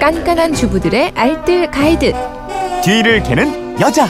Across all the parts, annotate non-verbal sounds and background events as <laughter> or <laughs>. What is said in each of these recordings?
깐깐한 주부들의 알뜰 가이드. 뒤를 캐는 여자.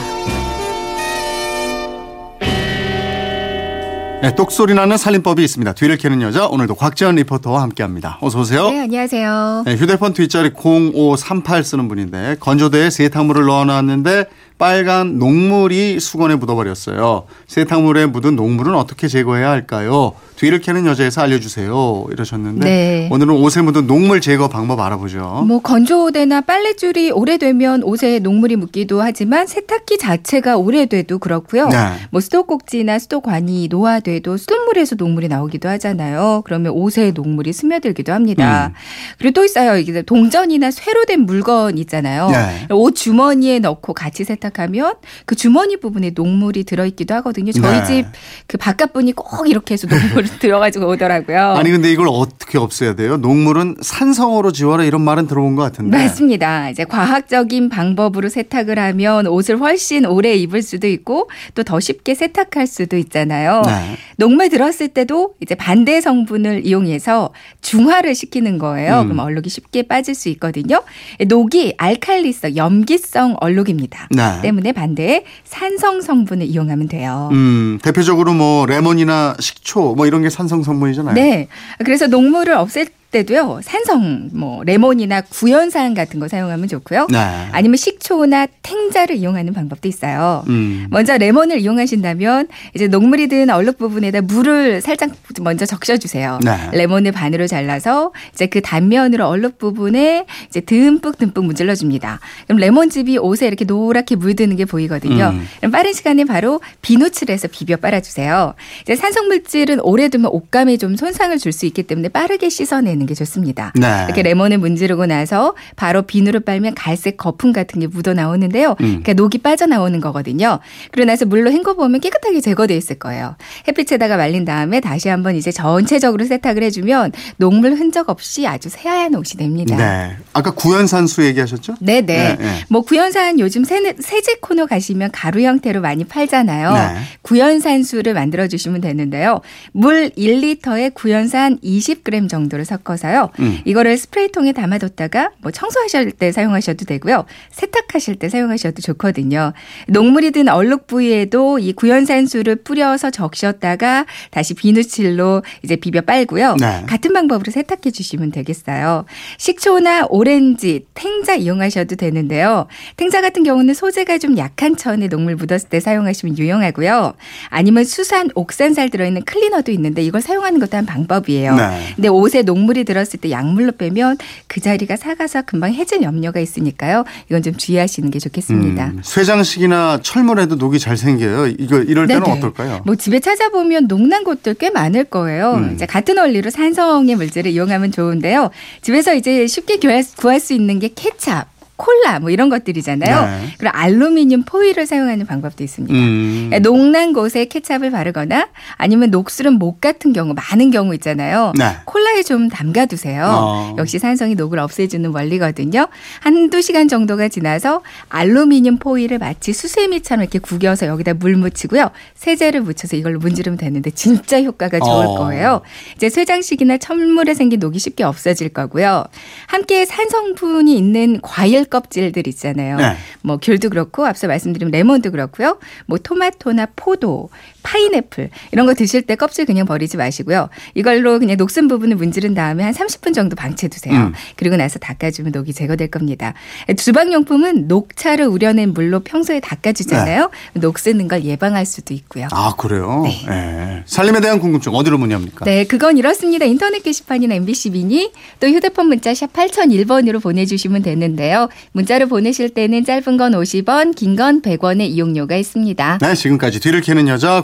네, 똑소리 나는 살림법이 있습니다. 뒤를 캐는 여자 오늘도 곽지연 리포터와 함께합니다. 어서 오세요. 네, 안녕하세요. 네, 휴대폰 뒷자리 0538 쓰는 분인데 건조대에 세탁물을 넣어놨는데 빨간 녹물이 수건에 묻어버렸어요. 세탁물에 묻은 녹물은 어떻게 제거해야 할까요? 뒤를 캐는 여자에서 알려주세요. 이러셨는데 네. 오늘은 옷에 묻은 녹물 제거 방법 알아보죠. 뭐 건조대나 빨래줄이 오래되면 옷에 녹물이 묻기도 하지만 세탁기 자체가 오래돼도 그렇고요. 네. 뭐 수도꼭지나 수도관이 노화돼도 수돗물에서 녹물이 나오기도 하잖아요. 그러면 옷에 녹물이 스며들기도 합니다. 음. 그리고 또 있어요. 이게 동전이나 쇠로 된 물건 있잖아요. 네. 옷 주머니에 넣고 같이 세탁 하면 그 주머니 부분에 녹물이 들어있기도 하거든요. 저희 네. 집그 바깥 분이 꼭 이렇게 해서 녹물 <laughs> 들어가지고 오더라고요. 아니 근데 이걸 어떻게 없애야 돼요? 녹물은 산성으로 지워라 이런 말은 들어본 것 같은데. 맞습니다. 이제 과학적인 방법으로 세탁을 하면 옷을 훨씬 오래 입을 수도 있고 또 더 쉽게 세탁할 수도 있잖아요. 네. 녹물 들었을 때도 이제 반대 성분을 이용해서 중화를 시키는 거예요. 음. 그럼 얼룩이 쉽게 빠질 수 있거든요. 녹이 알칼리성, 염기성 얼룩입니다. 네. 때문에 반대에 산성 성분을 이용하면 돼요. 음, 대표적으로 뭐 레몬이나 식초 뭐 이런 게 산성 성분이잖아요. 네. 그래서 녹물을 없앨 때도요. 산성 뭐 레몬이나 구연산 같은 거 사용하면 좋고요. 네. 아니면 식초나 탱자를 이용하는 방법도 있어요. 음. 먼저 레몬을 이용하신다면 이제 녹물이 든 얼룩 부분에다 물을 살짝 먼저 적셔주세요. 네. 레몬을 반으로 잘라서 이제 그 단면으로 얼룩 부분에 이제 듬뿍 듬뿍 문질러 줍니다. 그럼 레몬즙이 옷에 이렇게 노랗게 물드는 게 보이거든요. 음. 빠른 시간에 바로 비누칠해서 비벼 빨아주세요. 이제 산성 물질은 오래 두면 옷감에 좀 손상을 줄 수 있기 때문에 빠르게 씻어내는 게 좋습니다. 네. 이렇게 레몬을 문지르고 나서 바로 비누를 빨면 갈색 거품 같은 게 묻어 나오는데요. 음. 그러니까 녹이 빠져 나오는 거거든요. 그러고 나서 물로 헹궈 보면 깨끗하게 제거돼 있을 거예요. 햇빛에다가 말린 다음에 다시 한번 이제 전체적으로 세탁을 해주면 녹물 흔적 없이 아주 새하얀 옷이 됩니다. 네. 아까 구연산수 얘기하셨죠? 네네. 네, 네. 뭐 구연산 요즘 세, 세제 코너 가시면 가루 형태로 많이 팔잖아요. 네. 구연산수를 만들어 주시면 되는데요. 물 1리터에 구연산 20g 정도를 섞어 서요. 음. 이거를 스프레이통에 담아뒀다가 뭐 청소하실 때 사용하셔도 되고요. 세탁하실 때 사용하셔도 좋거든요. 녹물이 든 얼룩 부위에도 이 구연산수를 뿌려서 적셨다가 다시 비누칠로 이제 비벼 빨고요. 네. 같은 방법으로 세탁해 주시면 되겠어요. 식초나 오렌지, 탱자 이용하셔도 되는데요. 탱자 같은 경우는 소재가 좀 약한 천에 녹물 묻었을 때 사용하시면 유용하고요. 아니면 수산, 옥산살 들어있는 클리너도 있는데 이걸 사용하는 것도 한 방법이에요. 네. 근데 옷에 녹물이 들었을 때 약물로 빼면 그 자리가 사가서 금방 해질 염려가 있으니까요. 이건 좀 주의하시는 게 좋겠습니다. 음, 쇠장식이나 철물에도 녹이 잘 생겨요. 이거 이럴 때는 네네. 어떨까요? 뭐 집에 찾아보면 녹난 곳들 꽤 많을 거예요. 음. 이제 같은 원리로 산성의 물질을 이용하면 좋은데요. 집에서 이제 쉽게 구할, 구할 수 있는 게 케찹. 콜라 뭐 이런 것들이잖아요. 네. 그리고 알루미늄 포일을 사용하는 방법도 있습니다. 음. 그러니까 녹난 곳에 케찹을 바르거나 아니면 녹슬은 목 같은 경우 많은 경우 있잖아요. 네. 콜라에 좀 담가두세요. 어. 역시 산성이 녹을 없애주는 원리거든요. 한두 시간 정도가 지나서 알루미늄 포일을 마치 수세미처럼 이렇게 구겨서 여기다 물 묻히고요. 세제를 묻혀서 이걸로 문지르면 되는데 진짜 효과가 좋을 어. 거예요. 이제 쇠장식이나 천물에 생긴 녹이 쉽게 없어질 거고요. 함께 산성분이 있는 과일 껍질들 있잖아요. 네. 뭐 귤도 그렇고 앞서 말씀드린 레몬도 그렇고요. 뭐 토마토나 포도, 파인애플 이런 거 드실 때 껍질 그냥 버리지 마시고요. 이걸로 그냥 녹슨 부분을 문지른 다음에 한 30분 정도 방치해 두세요. 음. 그리고 나서 닦아주면 녹이 제거될 겁니다. 주방용품은 녹차를 우려낸 물로 평소에 닦아주잖아요. 녹 쓰는 걸 예방할 수도 있고요. 아 그래요? 네. 살림에 대한 궁금증 어디로 문의합니까? 네, 그건 이렇습니다. 인터넷 게시판이나 MBC 미니 또 휴대폰 문자 샵 8001번으로 보내주시면 되는데요. 문자로 보내실 때는 짧은 건 50원, 긴 건 100원의 이용료가 있습니다. 네, 지금까지 뒤를 캐는 여자